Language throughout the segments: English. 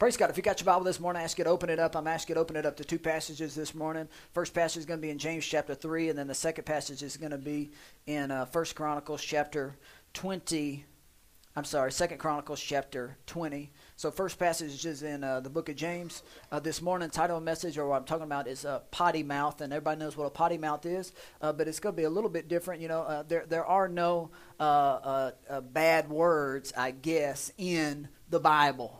Praise God. If you got your Bible this morning, I ask you to open it up. I'm asking you to open it up to two passages this morning. First passage is going to be in James chapter 3, and then the second passage is going to be in uh, First Chronicles chapter 20. I'm sorry, Second Chronicles chapter 20. So first passage is in uh, the book of James. Uh, this morning, title of message, or what I'm talking about, is uh, potty mouth, and everybody knows what a potty mouth is, uh, but it's going to be a little bit different. You know, uh, there there are no uh, bad words, I guess, in the Bible.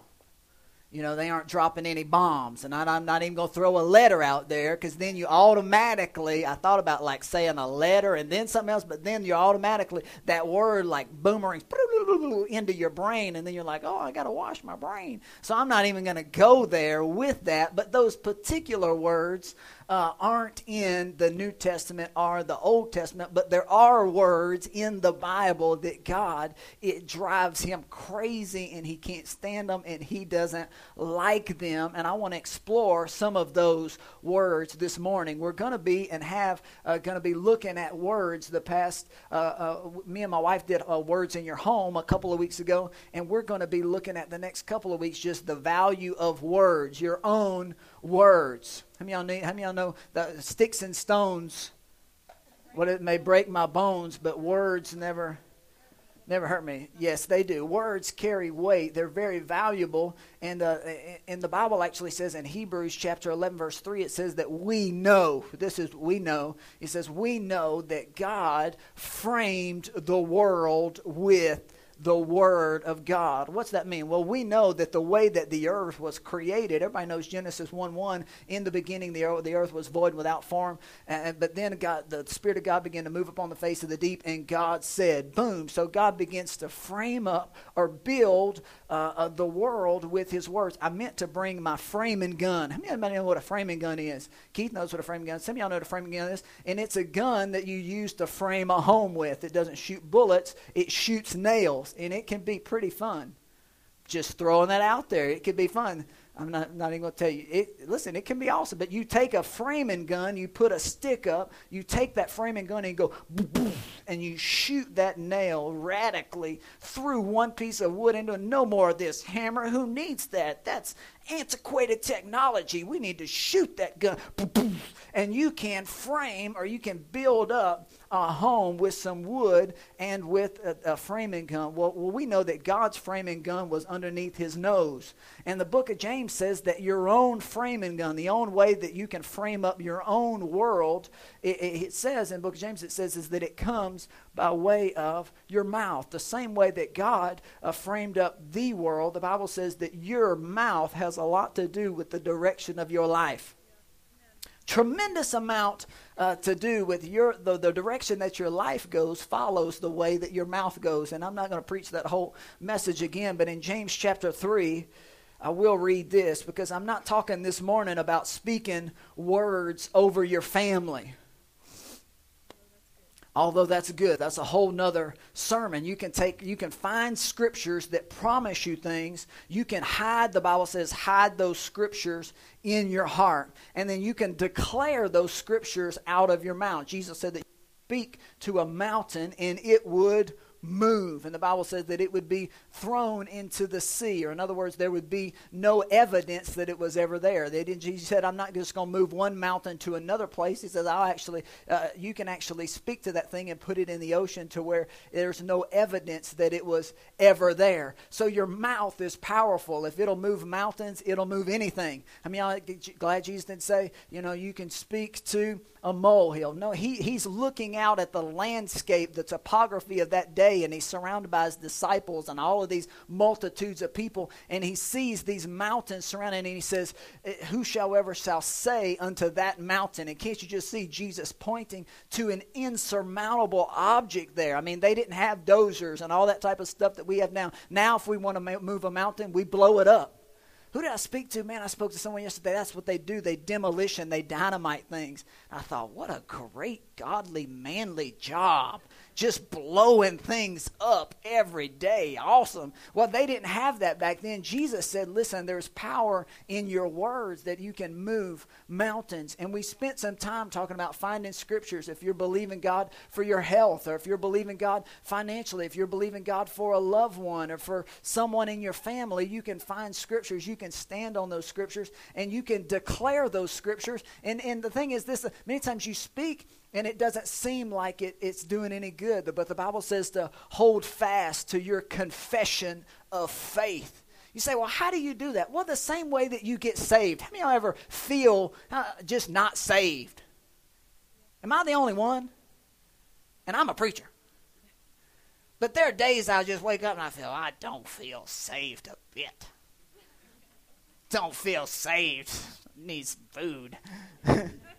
You know, they aren't dropping any bombs. And I, am not even going to throw a letter out there because then you automatically, I thought about like saying a letter and then something else, but then you automatically, that word like boomerangs into your brain. And then you're like, oh, I got to wash my brain. So I'm not even going to go there with that. But those particular words uh, aren't in the New Testament or the Old Testament, but there are words in the Bible that God, it drives him crazy and he can't stand them and he doesn't like them. And I want to explore some of those words this morning. We're going to be and have uh, going to be looking at words. The past, uh, uh, me and my wife did uh, words in your home a couple of weeks ago, and we're going to be looking at the next couple of weeks just the value of words, your own words. How many y'all, how many y'all know that sticks and stones, what it may break my bones, but words never never hurt me. Yes, they do. Words carry weight. They're very valuable. And, uh, and the Bible actually says in Hebrews chapter 11, verse 3, it says that we know, this is we know, it says, we know that God framed the world with the Word of God. What's that mean? Well, we know that the way that the earth was created, everybody knows Genesis 1 1, in the beginning the earth, the earth was void without form. And, but then God, the Spirit of God began to move upon the face of the deep, and God said, boom. So God begins to frame up or build uh, uh, the world with His words. I meant to bring my framing gun. How many of you know what a framing gun is? Keith knows what a framing gun is. Some of y'all know what a framing gun is. And it's a gun that you use to frame a home with. It doesn't shoot bullets, it shoots nails and it can be pretty fun. Just throwing that out there, it could be fun. I'm not, not even going to tell you. It, listen, it can be awesome, but you take a framing gun, you put a stick up, you take that framing gun and go, and you shoot that nail radically through one piece of wood into no more of this hammer. Who needs that? That's antiquated technology. We need to shoot that gun. And you can frame or you can build up a home with some wood and with a, a framing gun. Well, well, we know that God's framing gun was underneath his nose. And the book of James says that your own framing gun, the own way that you can frame up your own world, it, it says in book of James, it says is that it comes by way of your mouth. The same way that God uh, framed up the world, the Bible says that your mouth has a lot to do with the direction of your life. Tremendous amount uh, to do with your the, the direction that your life goes follows the way that your mouth goes. And i'm not going to preach that whole message again but in james chapter 3 i will read this because i'm not talking this morning about speaking words over your family although that's good that's a whole nother sermon. You can take you can find scriptures that promise you things. You can hide the bible says hide those scriptures in your heart. And then you can declare those scriptures out of your mouth. Jesus said that you speak to a mountain and it would move. And the Bible says that it would be thrown into the sea, or in other words, there would be no evidence that it was ever there. They didn't, Jesus said, I'm not just going to move one mountain to another place. He says, I'll actually, uh, you can actually speak to that thing and put it in the ocean to where there's no evidence that it was ever there. So your mouth is powerful. If it'll move mountains, it'll move anything. I mean, I'm glad Jesus didn't say, you know, you can speak to a molehill. No, he, he's looking out at the landscape, the topography of that day, and he's surrounded by his disciples and all of these multitudes of people, and he sees these mountains surrounding, and he says, eh, Whosoever shall say unto that mountain, and can't you just see Jesus pointing to an insurmountable object there? I mean, they didn't have dozers and all that type of stuff that we have now. Now, if we want to move a mountain, we blow it up. Who did I speak to? Man, I spoke to someone yesterday. That's what they do. They demolition, they dynamite things. I thought, what a great, godly, manly job just blowing things up every day. Awesome. Well, they didn't have that back then. Jesus said, Listen, there's power in your words that you can move mountains. And we spent some time talking about finding scriptures. If you're believing God for your health, or if you're believing God financially, if you're believing God for a loved one, or for someone in your family, you can find scriptures. You can stand on those scriptures and you can declare those scriptures. And, and the thing is, this many times you speak and it doesn't seem like it, it's doing any good. But the Bible says to hold fast to your confession of faith. You say, well, how do you do that? Well, the same way that you get saved. How many of y'all ever feel uh, just not saved? Am I the only one? And I'm a preacher. But there are days I just wake up and I feel, I don't feel saved a bit. Don't feel saved. Needs food.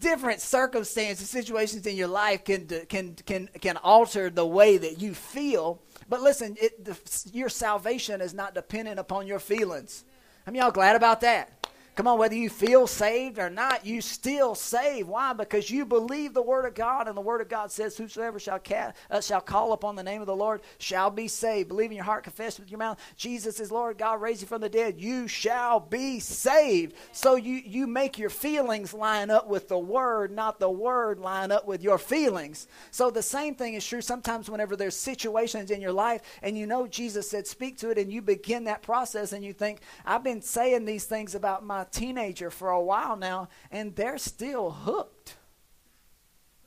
different circumstances, situations in your life can can can can alter the way that you feel. But listen, it, the, your salvation is not dependent upon your feelings. I mean, y'all glad about that? Come on, whether you feel saved or not, you still saved. Why? Because you believe the word of God, and the word of God says, "Whosoever shall cast, uh, shall call upon the name of the Lord shall be saved." Believe in your heart, confess with your mouth, Jesus is Lord. God raised you from the dead. You shall be saved. So you you make your feelings line up with the word, not the word line up with your feelings. So the same thing is true. Sometimes whenever there's situations in your life, and you know Jesus said, "Speak to it," and you begin that process, and you think, "I've been saying these things about my." Teenager for a while now, and they're still hooked.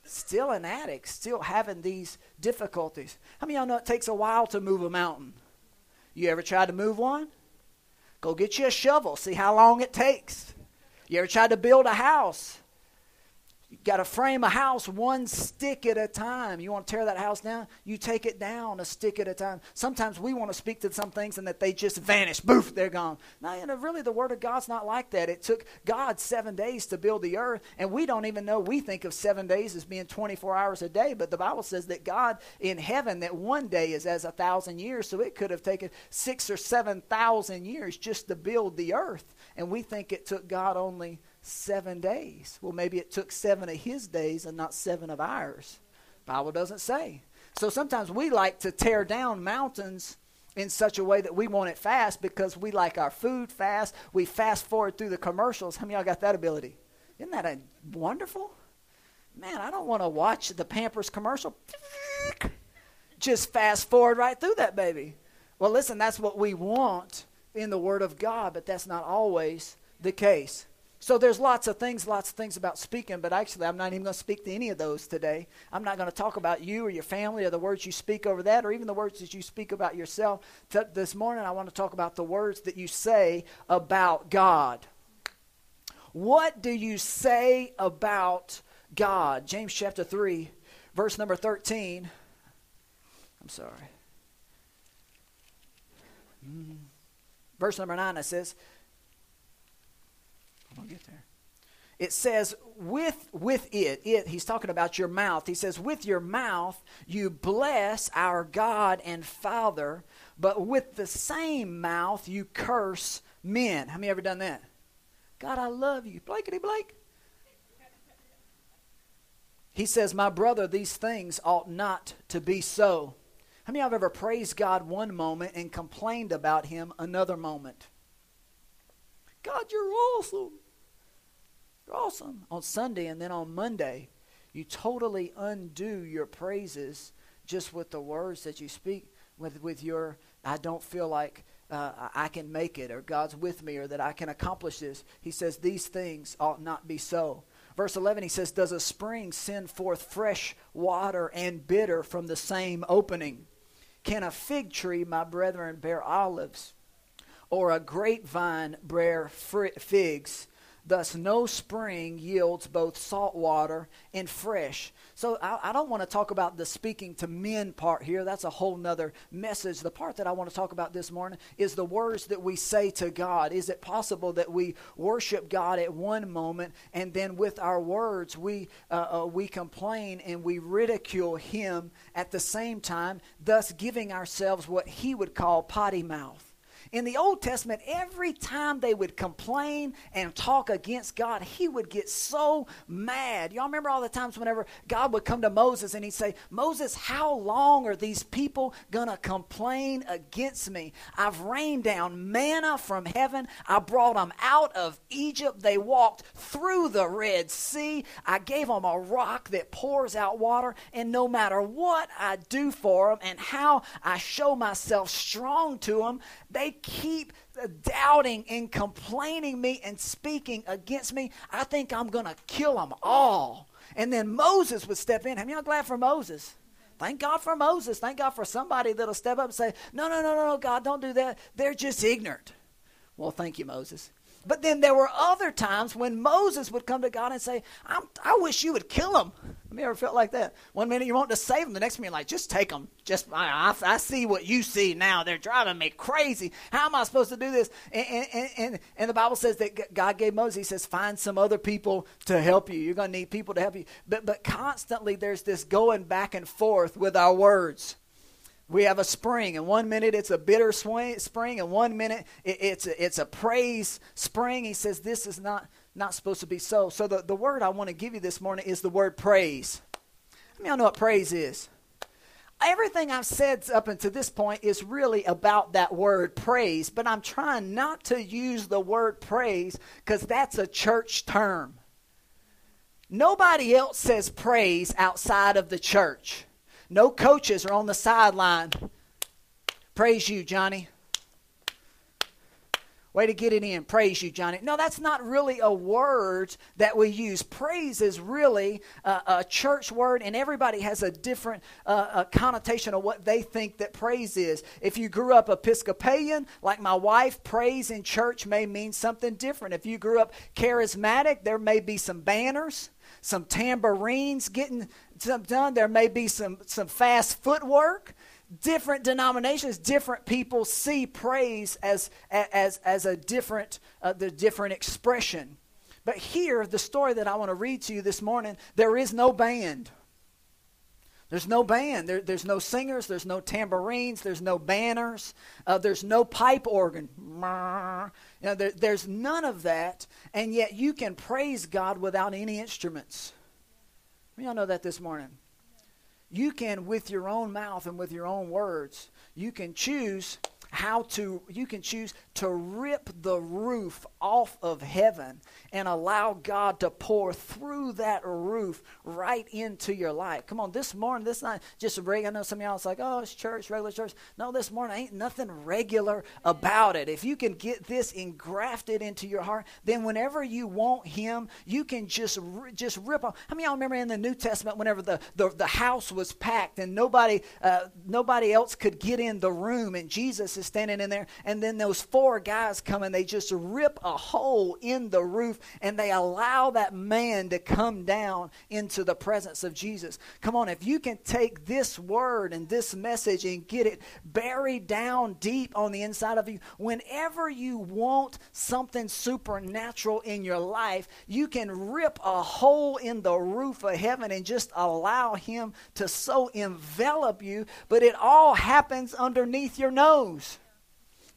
Still an addict, still having these difficulties. How many of y'all know it takes a while to move a mountain? You ever tried to move one? Go get you a shovel, see how long it takes. You ever tried to build a house? You got to frame a house one stick at a time. You want to tear that house down? You take it down a stick at a time. Sometimes we want to speak to some things and that they just vanish. Boof, they're gone. No, you know, really, the Word of God's not like that. It took God seven days to build the earth, and we don't even know. We think of seven days as being 24 hours a day, but the Bible says that God in heaven, that one day is as a thousand years, so it could have taken six or seven thousand years just to build the earth. And we think it took God only seven days. Well, maybe it took seven of his days and not seven of ours. Bible doesn't say. So sometimes we like to tear down mountains in such a way that we want it fast because we like our food fast. We fast forward through the commercials. How many y'all got that ability? Isn't that a wonderful? Man, I don't want to watch the Pampers commercial. Just fast forward right through that baby. Well, listen, that's what we want in the Word of God, but that's not always the case. So there's lots of things, lots of things about speaking, but actually I'm not even going to speak to any of those today. I'm not going to talk about you or your family or the words you speak over that or even the words that you speak about yourself. This morning I want to talk about the words that you say about God. What do you say about God? James chapter 3, verse number 13. I'm sorry. Mm. Verse number 9 it says, I'll get there. It says, with, with it, it, he's talking about your mouth. He says, with your mouth you bless our God and Father, but with the same mouth you curse men. How many ever done that? God, I love you. Blankety Blake. He says, My brother, these things ought not to be so. How many of you have ever praised God one moment and complained about him another moment? God, you're awesome. You're awesome. On Sunday and then on Monday, you totally undo your praises just with the words that you speak, with, with your, I don't feel like uh, I can make it, or God's with me, or that I can accomplish this. He says, These things ought not be so. Verse 11, he says, Does a spring send forth fresh water and bitter from the same opening? Can a fig tree, my brethren, bear olives? Or a grapevine bear figs? Thus, no spring yields both salt water and fresh. So, I, I don't want to talk about the speaking to men part here. That's a whole nother message. The part that I want to talk about this morning is the words that we say to God. Is it possible that we worship God at one moment and then with our words we, uh, uh, we complain and we ridicule Him at the same time, thus giving ourselves what He would call potty mouth? In the Old Testament, every time they would complain and talk against God, he would get so mad. Y'all remember all the times whenever God would come to Moses and he'd say, Moses, how long are these people going to complain against me? I've rained down manna from heaven. I brought them out of Egypt. They walked through the Red Sea. I gave them a rock that pours out water. And no matter what I do for them and how I show myself strong to them, they keep doubting and complaining me and speaking against me. I think I'm going to kill them all. And then Moses would step in. Am y'all glad for Moses? Thank God for Moses. Thank God for somebody that'll step up and say, No, no, no, no, no, God, don't do that. They're just ignorant. Well, thank you, Moses. But then there were other times when Moses would come to God and say, i wish you would kill them. Have you ever felt like that? One minute you want to save them, the next minute you're like, just take them. Just I, I, I, see what you see now. They're driving me crazy. How am I supposed to do this? And, and, and, and the Bible says that God gave Moses, he says, find some other people to help you. You're going to need people to help you. But, but constantly there's this going back and forth with our words we have a spring and one minute it's a bitter spring and one minute it's a, it's a praise spring. He says this is not not supposed to be so. So the, the word i want to give you this morning is the word praise. I mean, I know what praise is. Everything i've said up until this point is really about that word praise but i'm trying not to use the word praise because that's a church term. Nobody else says praise outside of the church no coaches are on the sideline. Praise you, Johnny. Way to get it in. Praise you, Johnny. No, that's not really a word that we use. Praise is really a, a church word, and everybody has a different uh, a connotation of what they think that praise is. If you grew up Episcopalian, like my wife, praise in church may mean something different. If you grew up charismatic, there may be some banners some tambourines getting some done. There may be some, some fast footwork. Different denominations, different people see praise as, as, as a different, uh, the different expression. But here, the story that I want to read to you this morning, there is no band. There's no band. There, there's no singers. There's no tambourines. There's no banners. Uh, there's no pipe organ. You know, there, there's none of that. And yet you can praise God without any instruments. We all know that this morning. You can, with your own mouth and with your own words, you can choose how to you can choose to rip the roof off of heaven and allow God to pour through that roof right into your life. Come on, this morning, this night, just regular. I know some of y'all it's like, oh, it's church, regular church. No, this morning ain't nothing regular about it. If you can get this engrafted into your heart, then whenever you want Him, you can just just rip off. How many y'all remember in the New Testament whenever the the, the house was packed and nobody uh, nobody else could get in the room and Jesus is standing in there, and then those four guys come and they just rip a hole in the roof and they allow that man to come down into the presence of Jesus. Come on, if you can take this word and this message and get it buried down deep on the inside of you, whenever you want something supernatural in your life, you can rip a hole in the roof of heaven and just allow Him to so envelop you, but it all happens underneath your nose.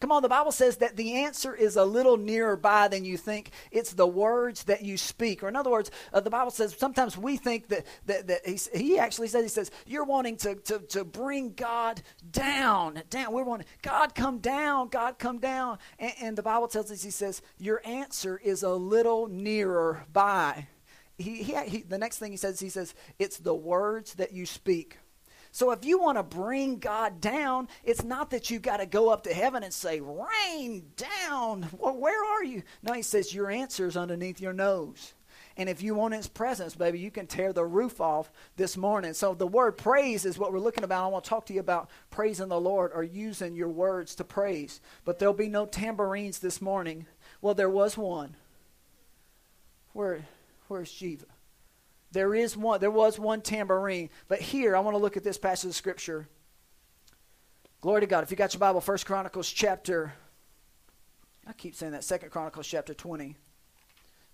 Come on, the Bible says that the answer is a little nearer by than you think. It's the words that you speak. Or, in other words, uh, the Bible says sometimes we think that, that, that he, he actually says, he says, you're wanting to, to, to bring God down. Down. We're wanting, God come down, God come down. And, and the Bible tells us, he says, your answer is a little nearer by. He, he, he, the next thing he says, he says, it's the words that you speak. So if you want to bring God down, it's not that you've got to go up to heaven and say, Rain down. Well, where are you? No, he says, Your answer is underneath your nose. And if you want his presence, baby, you can tear the roof off this morning. So the word praise is what we're looking about. I want to talk to you about praising the Lord or using your words to praise. But there'll be no tambourines this morning. Well, there was one. Where where's Jiva? There is one, there was one tambourine. But here, I want to look at this passage of scripture. Glory to God. If you got your Bible, First Chronicles chapter, I keep saying that, Second Chronicles chapter 20.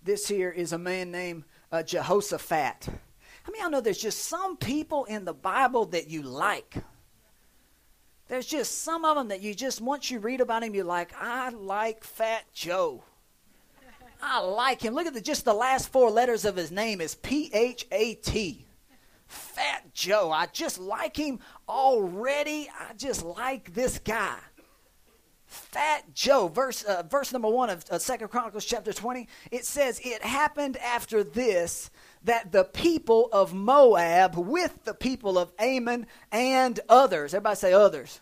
This here is a man named uh, Jehoshaphat. I mean, I know there's just some people in the Bible that you like. There's just some of them that you just, once you read about him, you're like, I like Fat Joe. I like him. Look at the, just the last four letters of his name is P H A T. Fat Joe. I just like him already. I just like this guy. Fat Joe, verse uh, verse number one of uh, Second Chronicles chapter twenty. It says, "It happened after this that the people of Moab, with the people of Ammon and others, everybody say others."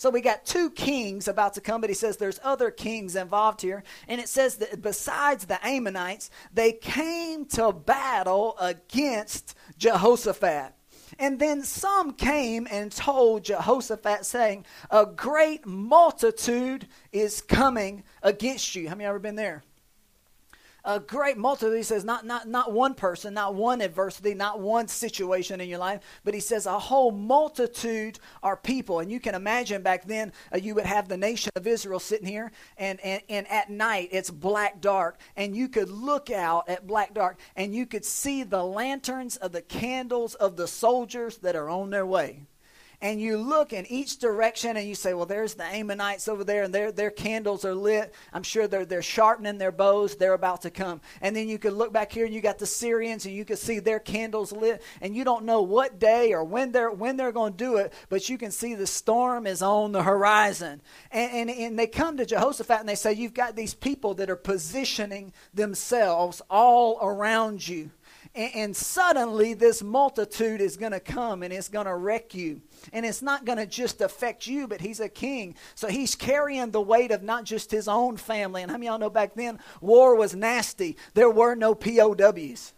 So we got two kings about to come, but he says there's other kings involved here. And it says that besides the Ammonites, they came to battle against Jehoshaphat. And then some came and told Jehoshaphat, saying, A great multitude is coming against you. How many ever been there? A great multitude. He says not, not, not one person, not one adversity, not one situation in your life, but he says a whole multitude are people. And you can imagine back then uh, you would have the nation of Israel sitting here, and, and, and at night it's black dark, and you could look out at black dark, and you could see the lanterns of the candles of the soldiers that are on their way and you look in each direction and you say, well, there's the Ammonites over there and their, their candles are lit. I'm sure they're, they're sharpening their bows. They're about to come. And then you could look back here and you got the Syrians and you can see their candles lit. And you don't know what day or when they're, when they're going to do it, but you can see the storm is on the horizon. And, and, and they come to Jehoshaphat and they say, you've got these people that are positioning themselves all around you. And, and suddenly, this multitude is going to come and it's going to wreck you. And it's not going to just affect you, but he's a king. So he's carrying the weight of not just his own family. And how many y'all know back then, war was nasty? There were no POWs,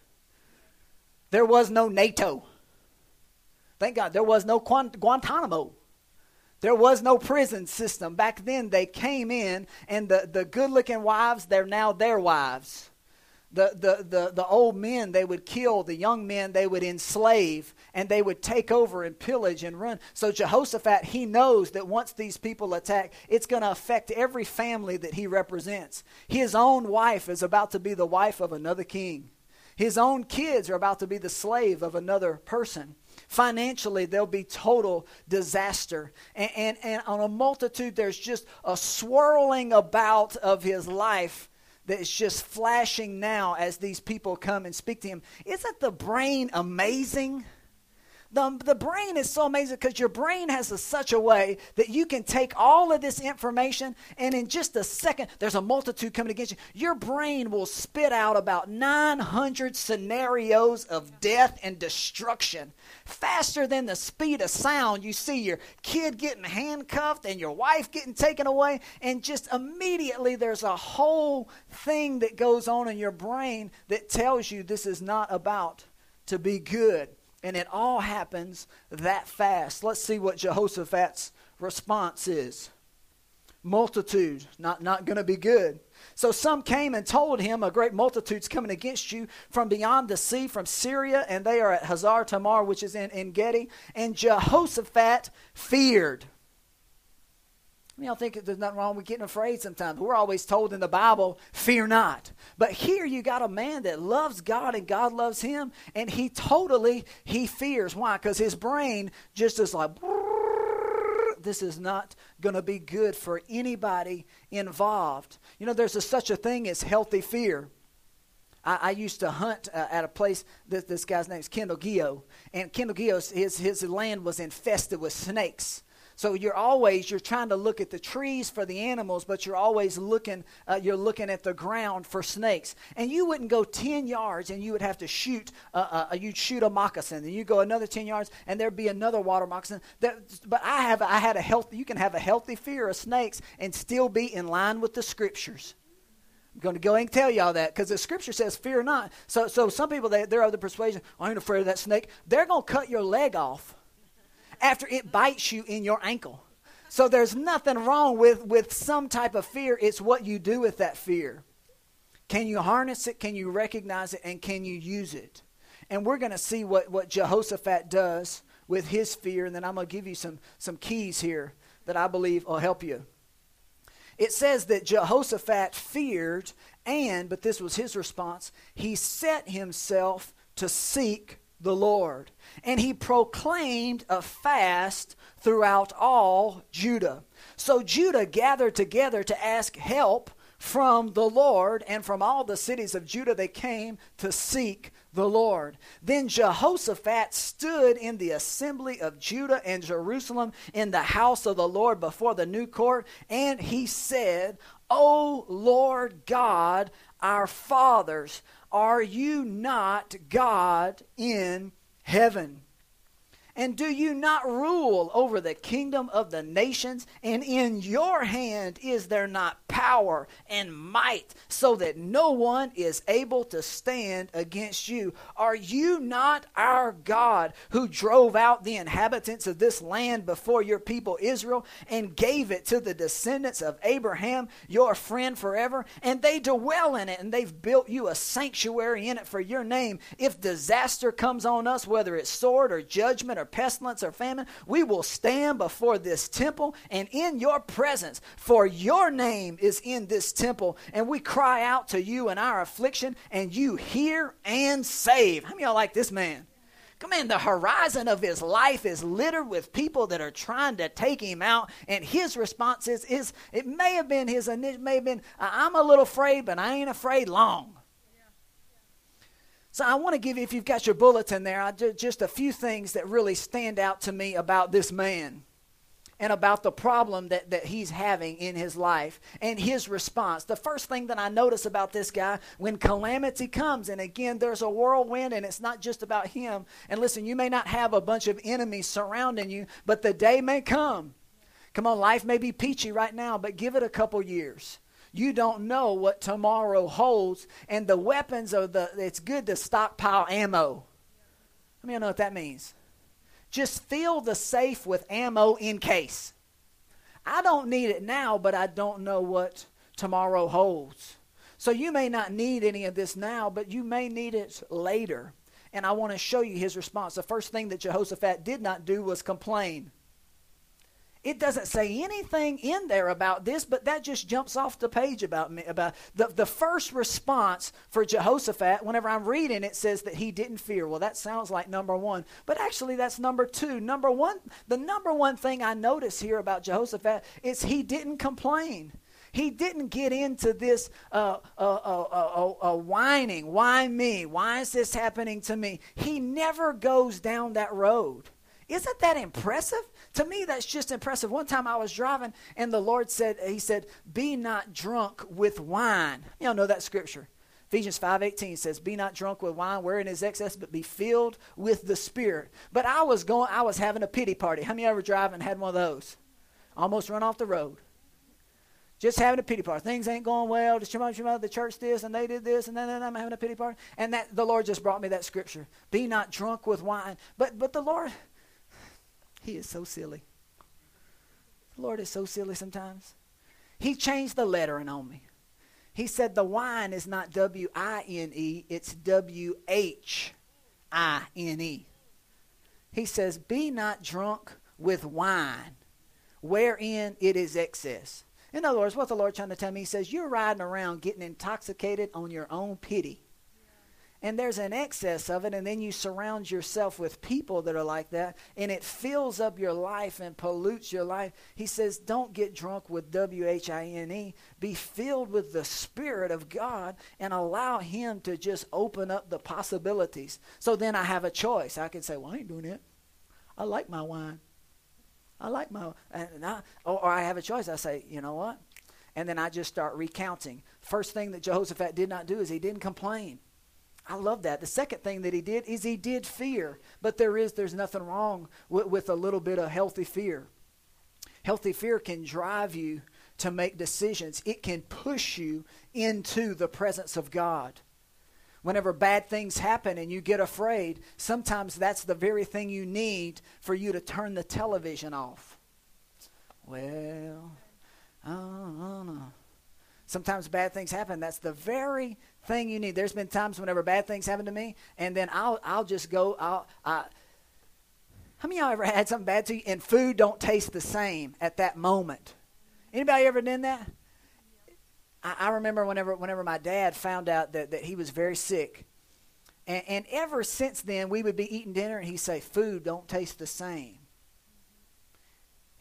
there was no NATO. Thank God, there was no Guantanamo. There was no prison system. Back then, they came in, and the, the good looking wives, they're now their wives the, the, the, the old men they would kill, the young men they would enslave, and they would take over and pillage and run. So Jehoshaphat, he knows that once these people attack, it's going to affect every family that he represents. His own wife is about to be the wife of another king. His own kids are about to be the slave of another person. Financially, there'll be total disaster. And, and, and on a multitude, there's just a swirling about of his life that is just flashing now as these people come and speak to him. Isn't the brain amazing? The, the brain is so amazing because your brain has a, such a way that you can take all of this information and in just a second, there's a multitude coming against you. Your brain will spit out about 900 scenarios of death and destruction faster than the speed of sound. You see your kid getting handcuffed and your wife getting taken away, and just immediately there's a whole thing that goes on in your brain that tells you this is not about to be good. And it all happens that fast. Let's see what Jehoshaphat's response is. Multitude, not, not going to be good. So some came and told him, A great multitude's coming against you from beyond the sea, from Syria, and they are at Hazar Tamar, which is in, En Gedi. And Jehoshaphat feared. Know, think there's nothing wrong with getting afraid sometimes. We're always told in the Bible, fear not. But here you got a man that loves God and God loves him, and he totally, he fears. Why? Because his brain just is like, this is not going to be good for anybody involved. You know, there's a, such a thing as healthy fear. I, I used to hunt uh, at a place, this, this guy's name is Kendall Gio, and Kendall Gio, his, his land was infested with snakes. So you're always you're trying to look at the trees for the animals, but you're always looking uh, you're looking at the ground for snakes. And you wouldn't go ten yards, and you would have to shoot uh, uh, you'd shoot a moccasin, and you go another ten yards, and there'd be another water moccasin. That, but I have I had a healthy you can have a healthy fear of snakes and still be in line with the scriptures. I'm going to go and tell y'all that because the scripture says, "Fear not." So, so some people they, they're of the persuasion, "I ain't afraid of that snake." They're going to cut your leg off after it bites you in your ankle. So there's nothing wrong with, with some type of fear. It's what you do with that fear. Can you harness it? Can you recognize it? And can you use it? And we're going to see what, what Jehoshaphat does with his fear. And then I'm going to give you some, some keys here that I believe will help you. It says that Jehoshaphat feared, and, but this was his response, he set himself to seek the Lord. And he proclaimed a fast throughout all Judah. So Judah gathered together to ask help from the Lord, and from all the cities of Judah they came to seek the Lord. Then Jehoshaphat stood in the assembly of Judah and Jerusalem in the house of the Lord before the new court, and he said, O Lord God, our fathers, are you not God in heaven? And do you not rule over the kingdom of the nations? And in your hand is there not power and might, so that no one is able to stand against you? Are you not our God who drove out the inhabitants of this land before your people Israel and gave it to the descendants of Abraham, your friend forever? And they dwell in it, and they've built you a sanctuary in it for your name. If disaster comes on us, whether it's sword or judgment or or pestilence or famine, we will stand before this temple and in your presence, for your name is in this temple. And we cry out to you in our affliction, and you hear and save. How many y'all like this man? Come in, the horizon of his life is littered with people that are trying to take him out, and his response is, is it may have been his initial, may have been, I'm a little afraid, but I ain't afraid long. So I want to give you, if you've got your bulletin there, just a few things that really stand out to me about this man and about the problem that, that he's having in his life and his response. The first thing that I notice about this guy when calamity comes, and again, there's a whirlwind, and it's not just about him. And listen, you may not have a bunch of enemies surrounding you, but the day may come. Come on, life may be peachy right now, but give it a couple years you don't know what tomorrow holds. And the weapons are the, it's good to stockpile ammo. Let me know what that means. Just fill the safe with ammo in case. I don't need it now, but I don't know what tomorrow holds. So you may not need any of this now, but you may need it later. And I want to show you his response. The first thing that Jehoshaphat did not do was complain. It doesn't say anything in there about this, but that just jumps off the page about me. About the, the first response for Jehoshaphat, whenever I'm reading, it says that he didn't fear. Well, that sounds like number one, but actually that's number two. Number one, the number one thing I notice here about Jehoshaphat is he didn't complain. He didn't get into this uh, uh, uh, uh, whining. Why me? Why is this happening to me? He never goes down that road. Isn't that impressive? To me, that's just impressive. One time I was driving and the Lord said, He said, Be not drunk with wine. You all know that scripture. Ephesians 5:18 says, "Be not drunk with wine wherein is excess, but be filled with the Spirit." But I was going, I was having a pity party. How many ever drive and had one of those? Almost run off the road. Just having a pity party. Things ain't going well. The church this and they did this and then, then I'm having a pity party. And that the Lord just brought me that scripture. Be not drunk with wine. But but the Lord, he is so silly. The Lord is so silly sometimes. He changed the lettering on me. He said the wine is not W I N E, it's W H I N E. He says, Be not drunk with wine, wherein it is excess. In other words, what the Lord trying to tell me, He says, You're riding around getting intoxicated on your own pity and there's an excess of it, and then you surround yourself with people that are like that, and it fills up your life and pollutes your life. He says, Don't get drunk with W H I N E. Be filled with the Spirit of God and allow Him to just open up the possibilities. So then I have a choice. I can say, Well, I ain't doing it. I like my wine. I like my, and I, or, or I have a choice. I say, You know what? And then I just start recounting. First thing that Jehoshaphat did not do is he didn't complain. I love that. The second thing that he did is he did fear, but there is there's nothing wrong with, with a little bit of healthy fear. Healthy fear can drive you to make decisions. It can push you into the presence of God. Whenever bad things happen and you get afraid, sometimes that's the very thing you need for you to turn the television off. Well, I don't know. Sometimes bad things happen. That's the very thing you need. There's been times whenever bad things happen to me, and then I'll I'll just go. I'll. I, how many y'all ever had something bad to you and food don't taste the same at that moment? Anybody ever done that? I, I remember whenever whenever my dad found out that, that he was very sick, And, and ever since then, we would be eating dinner, and he'd say, Food don't taste the same.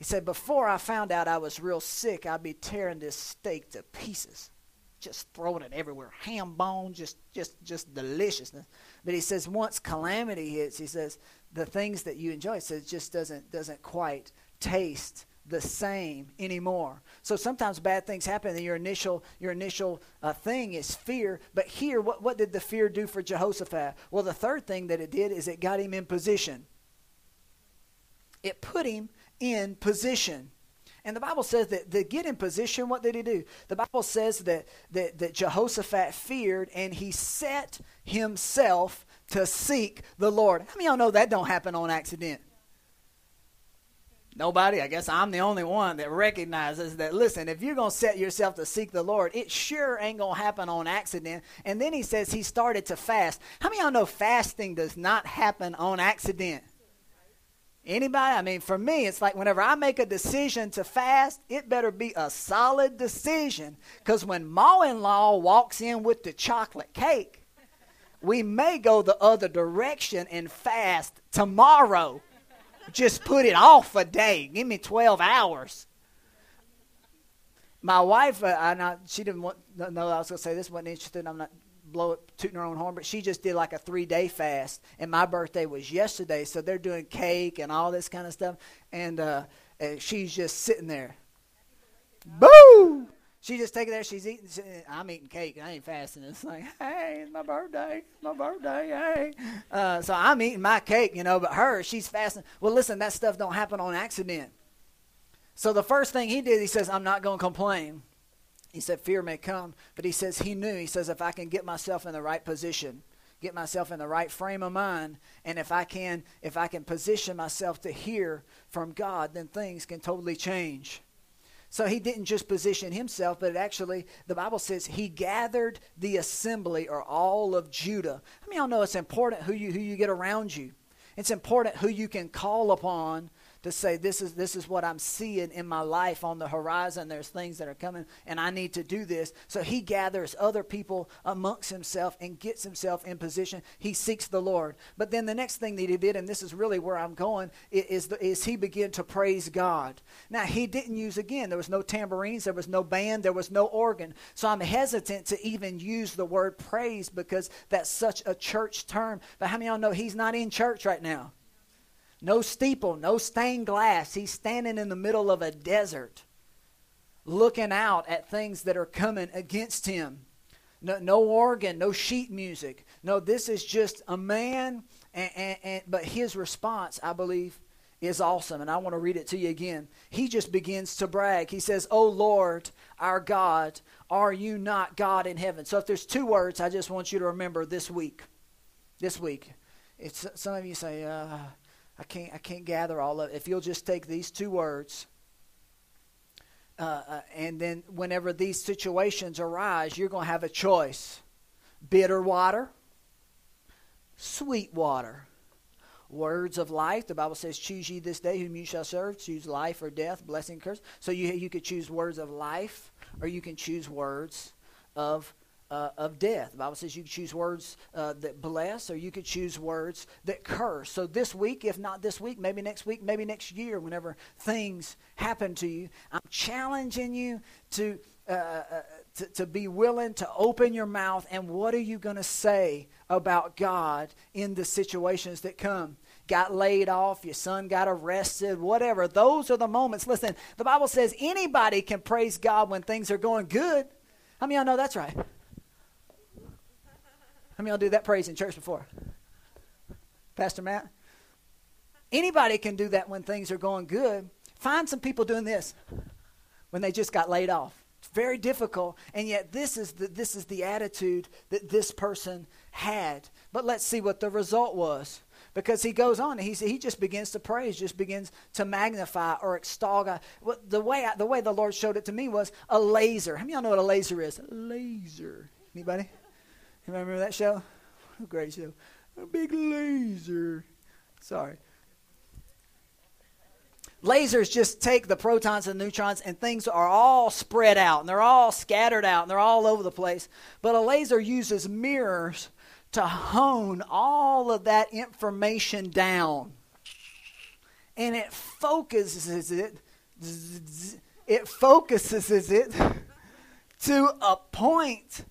He said, Before I found out I was real sick, I'd be tearing this steak to pieces, just throwing it everywhere. Ham bone, just, just, just deliciousness. But he says, once calamity hits, he says, the things that you enjoy, he says, just doesn't, doesn't quite taste the same anymore. So sometimes bad things happen, and your initial your initial uh, thing is fear. But here, what what did the fear do for Jehoshaphat? Well, the third thing that it did is it got him in position. It put him in position. And the Bible says that to get in position, what did he do? The Bible says that, that, that Jehoshaphat feared and he set himself to seek the Lord. How many y'all know that don't happen on accident? Nobody. I guess I'm the only one that recognizes that, listen, if you're going to set yourself to seek the Lord, it sure ain't going to happen on accident. And then he says he started to fast. How many y'all know fasting does not happen on accident? Anybody? I mean, for me, it's like whenever I make a decision to fast, it better be a solid decision. Because when Ma in law walks in with the chocolate cake, we may go the other direction and fast tomorrow just put it off a day. Give me 12 hours. My wife, uh, I she didn't want, no, I was going to say this, wasn't interested. I'm not blow it, tooting her own horn, but she just did like a three day fast. And my birthday was yesterday, so they're doing cake and all this kind of stuff. And, uh, and she's just sitting there. Boo! She just taking there. She's eating. I'm eating cake. I ain't fasting. It's like, hey, it's my birthday. It's my birthday. Hey. Uh, so I'm eating my cake, you know. But her, she's fasting. Well, listen, that stuff don't happen on accident. So the first thing he did, he says, I'm not going to complain. He said, fear may come, but he says he knew. He says, if I can get myself in the right position, get myself in the right frame of mind, and if I can, if I can position myself to hear from God, then things can totally change. So he didn't just position himself, but actually, the Bible says he gathered the assembly or all of Judah. I mean, y'all know it's important who you, who you get around you. It's important who you can call upon to say this is this is what I'm seeing in my life on the horizon. There's things that are coming, and I need to do this. So he gathers other people amongst himself and gets himself in position. He seeks the Lord. But then the next thing that he did, and this is really where I'm going, is the, is he began to praise God. Now he didn't use again. There was no tambourines. There was no band. There was no organ. So I'm hesitant to even use the word praise because that's such a church term. But how many of y'all know he's not in church right now? No steeple, no stained glass. He's standing in the middle of a desert looking out at things that are coming against him. No, no organ, no sheet music. No, this is just a man, and, and, and, but his response, I believe, is awesome. And I want to read it to you again. He just begins to brag. He says, Oh Lord, our God, are you not God in heaven? So if there's two words, I just want you to remember this week. This week. It's, some of you say, uh, I can't I can't gather all of it. If you'll just take these two words, uh, uh, and then whenever these situations arise, you're going to have a choice: bitter water, sweet water. Words of life. The Bible says, "Choose ye this day whom you shall serve. Choose life or death, blessing, curse." So you you could choose words of life, or you can choose words of uh, of death. The Bible says you can choose words uh, that bless or you could choose words that curse. So this week, if not this week, maybe next week, maybe next year, whenever things happen to you, I'm challenging you to. Uh, uh to, to be willing to open your mouth and what are you going to say about God in the situations that come? got laid off, your son got arrested, whatever. Those are the moments. Listen, the Bible says anybody can praise God when things are going good. How many of y'all know that's right? How many y'all do that praise in church before? Pastor Matt? Anybody can do that when things are going good. Find some people doing this when they just got laid off. It's very difficult, and yet this is the, this is the attitude that this person had. But let's see what the result was. Because he goes on, he, he just begins to praise, just begins to magnify or extol God. The way, I, the way the Lord showed it to me was a laser. How many y'all know what a laser is? A laser. Anybody? You remember that show? A Great show. A big laser. Sorry. Lasers just take the protons and neutrons, and things are all spread out, and they're all scattered out, and they're all over the place. But a laser uses mirrors to hone all of that information down. And it focuses it, it focuses it to a point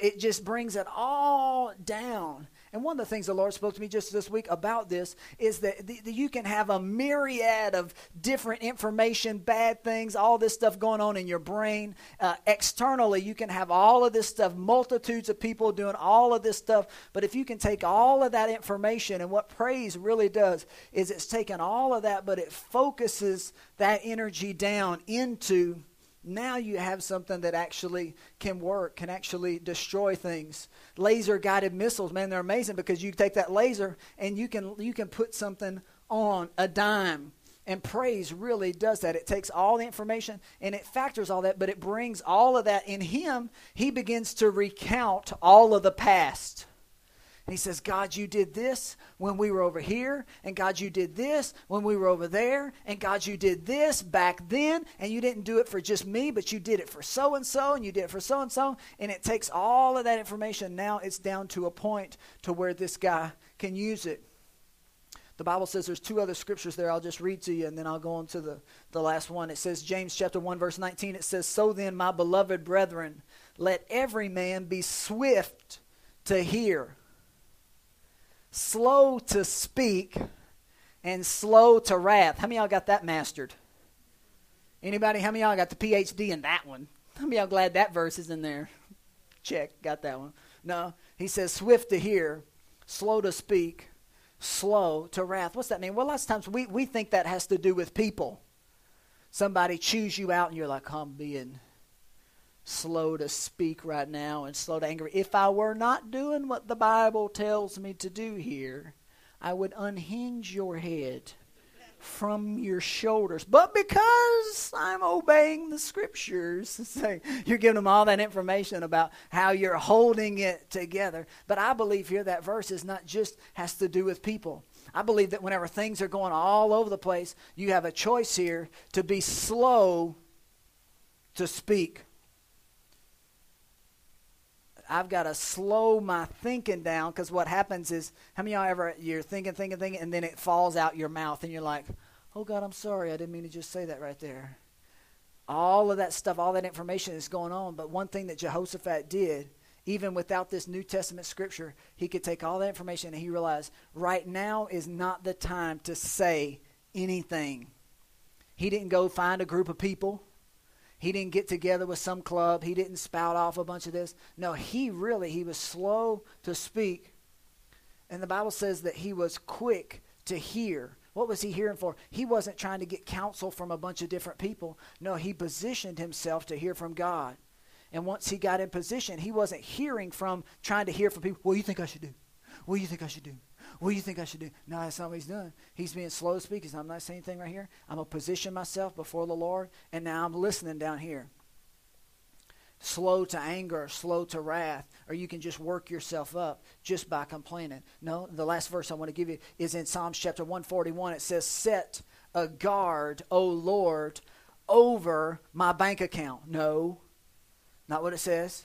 it just brings it all down. And one of the things the Lord spoke to me just this week about this is that, the, you can have a myriad of different information, bad things, all this stuff going on in your brain. Uh, externally, you can have all of this stuff, multitudes of people doing all of this stuff. But if you can take all of that information, and what praise really does is it's taken all of that, but it focuses that energy down into now you have something that actually can work, can actually destroy things. Laser guided missiles, man, they're amazing because you take that laser and you can you can put something on a dime. And praise really does that. It takes all the information and it factors all that, but it brings all of that in him. He begins to recount all of the past. And he says, God, you did this when we were over here, and God, you did this when we were over there, and God, you did this back then, and you didn't do it for just me, but you did it for so and so, and you did it for so and so. And it takes all of that information. Now it's down to a point to where this guy can use it. The Bible says there's two other scriptures there. I'll just read to you and then I'll go on to the, the last one. It says, James chapter 1, verse 19, it says, So then, my beloved brethren, let every man be swift to hear slow to speak, and slow to wrath. How many y'all got that mastered? Anybody? How many y'all got the PhD in that one? How many y'all glad that verse is in there? Check, got that one. No, he says swift to hear, slow to speak, slow to wrath. What's that mean? Well, lots of times we, we think that has to do with people. Somebody chews you out and you're like, I'm being slow to speak right now and slow to anger. If I were not doing what the Bible tells me to do here, I would unhinge your head from your shoulders. But because I'm obeying the scriptures, you're giving them all that information about how you're holding it together. But I believe here that verse is not just has to do with people. I believe that whenever things are going all over the place, you have a choice here to be slow to speak I've got to slow my thinking down because what happens is, how many y'all ever, you're thinking, thinking, thinking, and then it falls out your mouth and you're like, oh God, I'm sorry. I didn't mean to just say that right there. All of that stuff, all that information is going on. But one thing that Jehoshaphat did, even without this New Testament scripture, he could take all that information and he realized right now is not the time to say anything. He didn't go find a group of people. He didn't get together with some club. He didn't spout off a bunch of this. No, he really, he was slow to speak. And the Bible says that he was quick to hear. What was he hearing for? He wasn't trying to get counsel from a bunch of different people. No, he positioned himself to hear from God. And once he got in position, he wasn't hearing from trying to hear from people. What do you think I should do? What do you think I should do? What do you think I should do? No, that's not what he's doing. He's being slow to speak. He's I'm not saying anything right here. I'm going to position myself before the Lord, and now I'm listening down here. Slow to anger, slow to wrath, or you can just work yourself up just by complaining. No, the last verse I want to give you is in Psalms chapter 141. It says, Set a guard, O Lord, over my bank account. No, not what it says.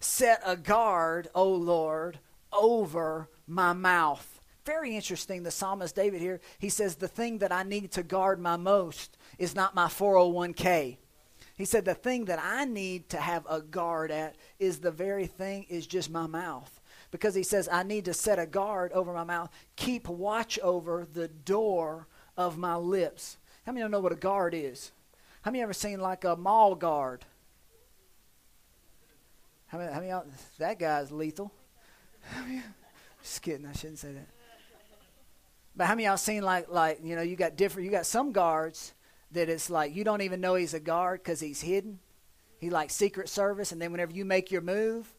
Set a guard, O Lord, over my mouth very interesting. The psalmist David here, he says, The thing that I need to guard my most is not my 401k. He said, The thing that I need to have a guard at is the very thing, is just my mouth. Because he says, I need to set a guard over my mouth, keep watch over the door of my lips. How many of you know what a guard is? How many ever seen like a mall guard? How many, how many that guy's lethal. Just kidding, I shouldn't say that. But how many y'all seen like like you know you got different you got some guards that it's like you don't even know he's a guard because he's hidden. He like Secret Service, and then whenever you make your move,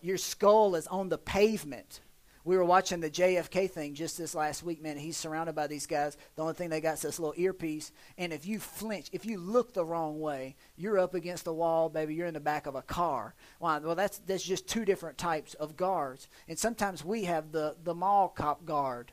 your skull is on the pavement. We were watching the JFK thing just this last week, man. He's surrounded by these guys. The only thing they got is this little earpiece. And if you flinch, if you look the wrong way, you're up against the wall, baby. You're in the back of a car. Well, that's that's just two different types of guards. And sometimes we have the the mall cop guard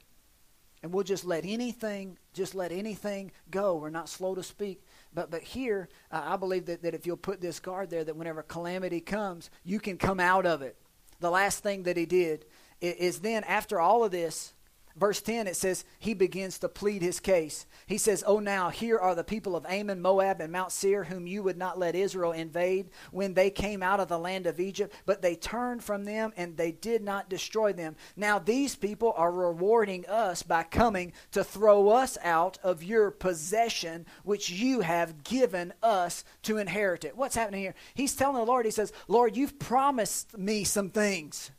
and we'll just let anything just let anything go. We're not slow to speak. But but here uh, i believe that, that if you'll put this guard there that whenever calamity comes you can come out of it. The last thing that he did is then after all of this, Verse 10, it says, He begins to plead his case. He says, Oh, now here are the people of Ammon, Moab, and Mount Seir, whom you would not let Israel invade when they came out of the land of Egypt, but they turned from them and they did not destroy them. Now these people are rewarding us by coming to throw us out of your possession, which you have given us to inherit it. What's happening here? He's telling the Lord, He says, Lord, you've promised me some things.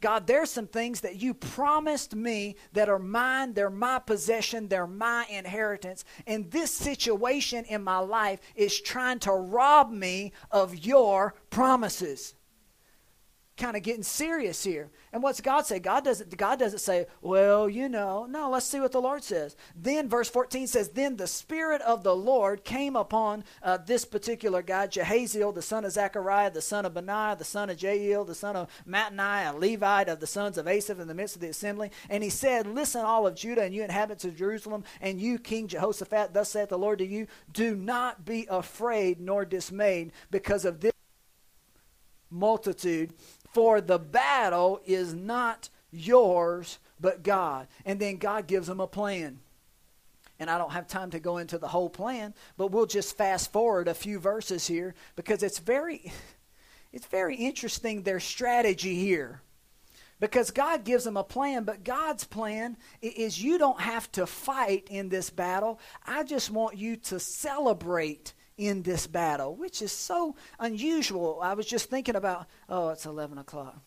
God, there's some things that you promised me that are mine, they're my possession, they're my inheritance. And this situation in my life is trying to rob me of your promises kind of getting serious here. And what's God say? God doesn't God doesn't say, "Well, you know." No, let's see what the Lord says. Then verse 14 says, "Then the spirit of the Lord came upon uh, this particular guy, Jahaziel, the son of Zechariah, the son of Benaiah, the son of Jael, the son of Mattaniah, Levite of the sons of Asaph in the midst of the assembly, and he said, "Listen, all of Judah and you inhabitants of Jerusalem, and you King Jehoshaphat, thus saith the Lord to you, do not be afraid nor dismayed because of this multitude for the battle is not yours, but God. And then God gives them a plan. And I don't have time to go into the whole plan, but we'll just fast forward a few verses here because it's very it's very interesting their strategy here. Because God gives them a plan, but God's plan is you don't have to fight in this battle. I just want you to celebrate in this battle, which is so unusual. I was just thinking about, oh, it's 11 o'clock.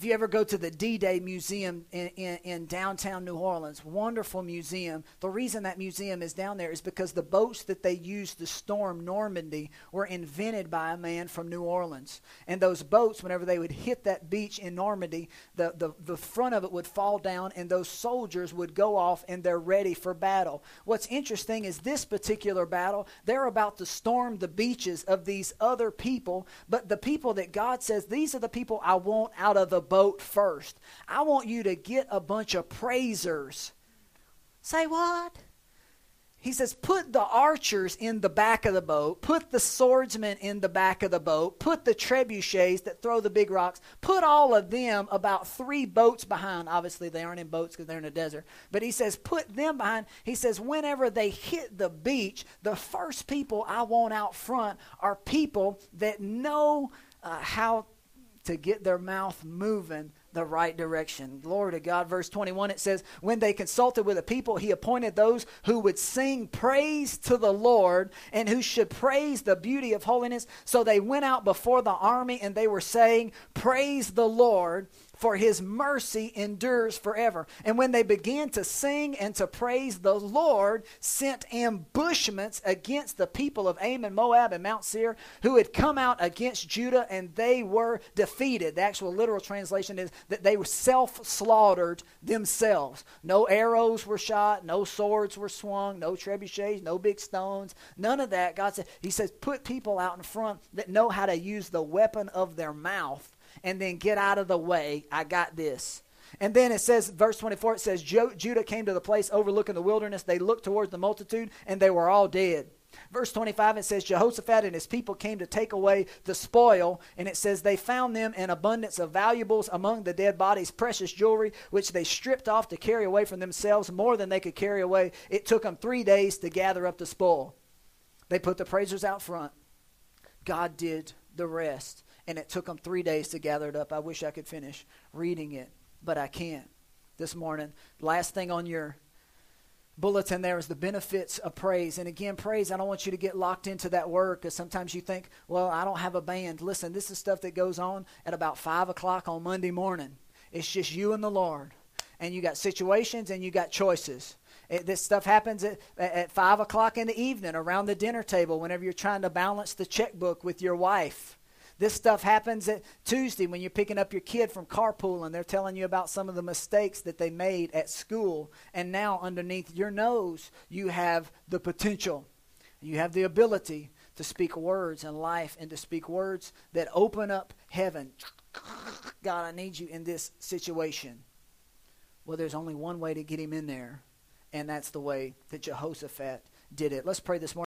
If you ever go to the D Day Museum in, in, in, downtown New Orleans, wonderful museum. The reason that museum is down there is because the boats that they used to storm Normandy were invented by a man from New Orleans. And those boats, whenever they would hit that beach in Normandy, the, the, the front of it would fall down and those soldiers would go off and they're ready for battle. What's interesting is this particular battle, they're about to storm the beaches of these other people, but the people that God says, these are the people I want out of the boat first. I want you to get a bunch of praisers. Say what? He says, put the archers in the back of the boat, put the swordsmen in the back of the boat, put the trebuchets that throw the big rocks, put all of them about three boats behind. Obviously, they aren't in boats because they're in a desert. But he says, put them behind. He says, whenever they hit the beach, the first people I want out front are people that know uh, how to get their mouth moving the right direction. Glory to God. Verse 21, it says, When they consulted with the people, he appointed those who would sing praise to the Lord and who should praise the beauty of holiness. So they went out before the army and they were saying, Praise the Lord for his mercy endures forever. And when they began to sing and to praise, the Lord sent ambushments against the people of Ammon, Moab, and Mount Seir, who had come out against Judah, and they were defeated. The actual literal translation is that they were self slaughtered themselves. No arrows were shot, no swords were swung, no trebuchets, no big stones, none of that. God said, He says, put people out in front that know how to use the weapon of their mouth and then get out of the way. I got this. And then it says, verse 24, it says, Judah came to the place overlooking the wilderness. They looked towards the multitude, and they were all dead. Verse 25, it says, Jehoshaphat and his people came to take away the spoil, and it says, They found them in abundance of valuables among the dead bodies, precious jewelry, which they stripped off to carry away from themselves, more than they could carry away. It took them three days to gather up the spoil. They put the praisers out front. God did the rest and it took them three days to gather it up. I wish I could finish reading it, but I can't this morning. Last thing on your bulletin there is the benefits of praise. And again, praise, I don't want you to get locked into that word because sometimes you think, well, I don't have a band. Listen, this is stuff that goes on at about 5 o'clock on Monday morning. It's just you and the Lord. And you got situations and you got choices. It, this stuff happens at, at 5 o'clock in the evening around the dinner table whenever you're trying to balance the checkbook with your wife. This stuff happens at Tuesday when you're picking up your kid from carpool and they're telling you about some of the mistakes that they made at school. And now, underneath your nose, you have the potential. You have the ability to speak words in life and to speak words that open up heaven. God, I need you in this situation. Well, there's only one way to get him in there, and that's the way that Jehoshaphat did it. Let's pray this morning.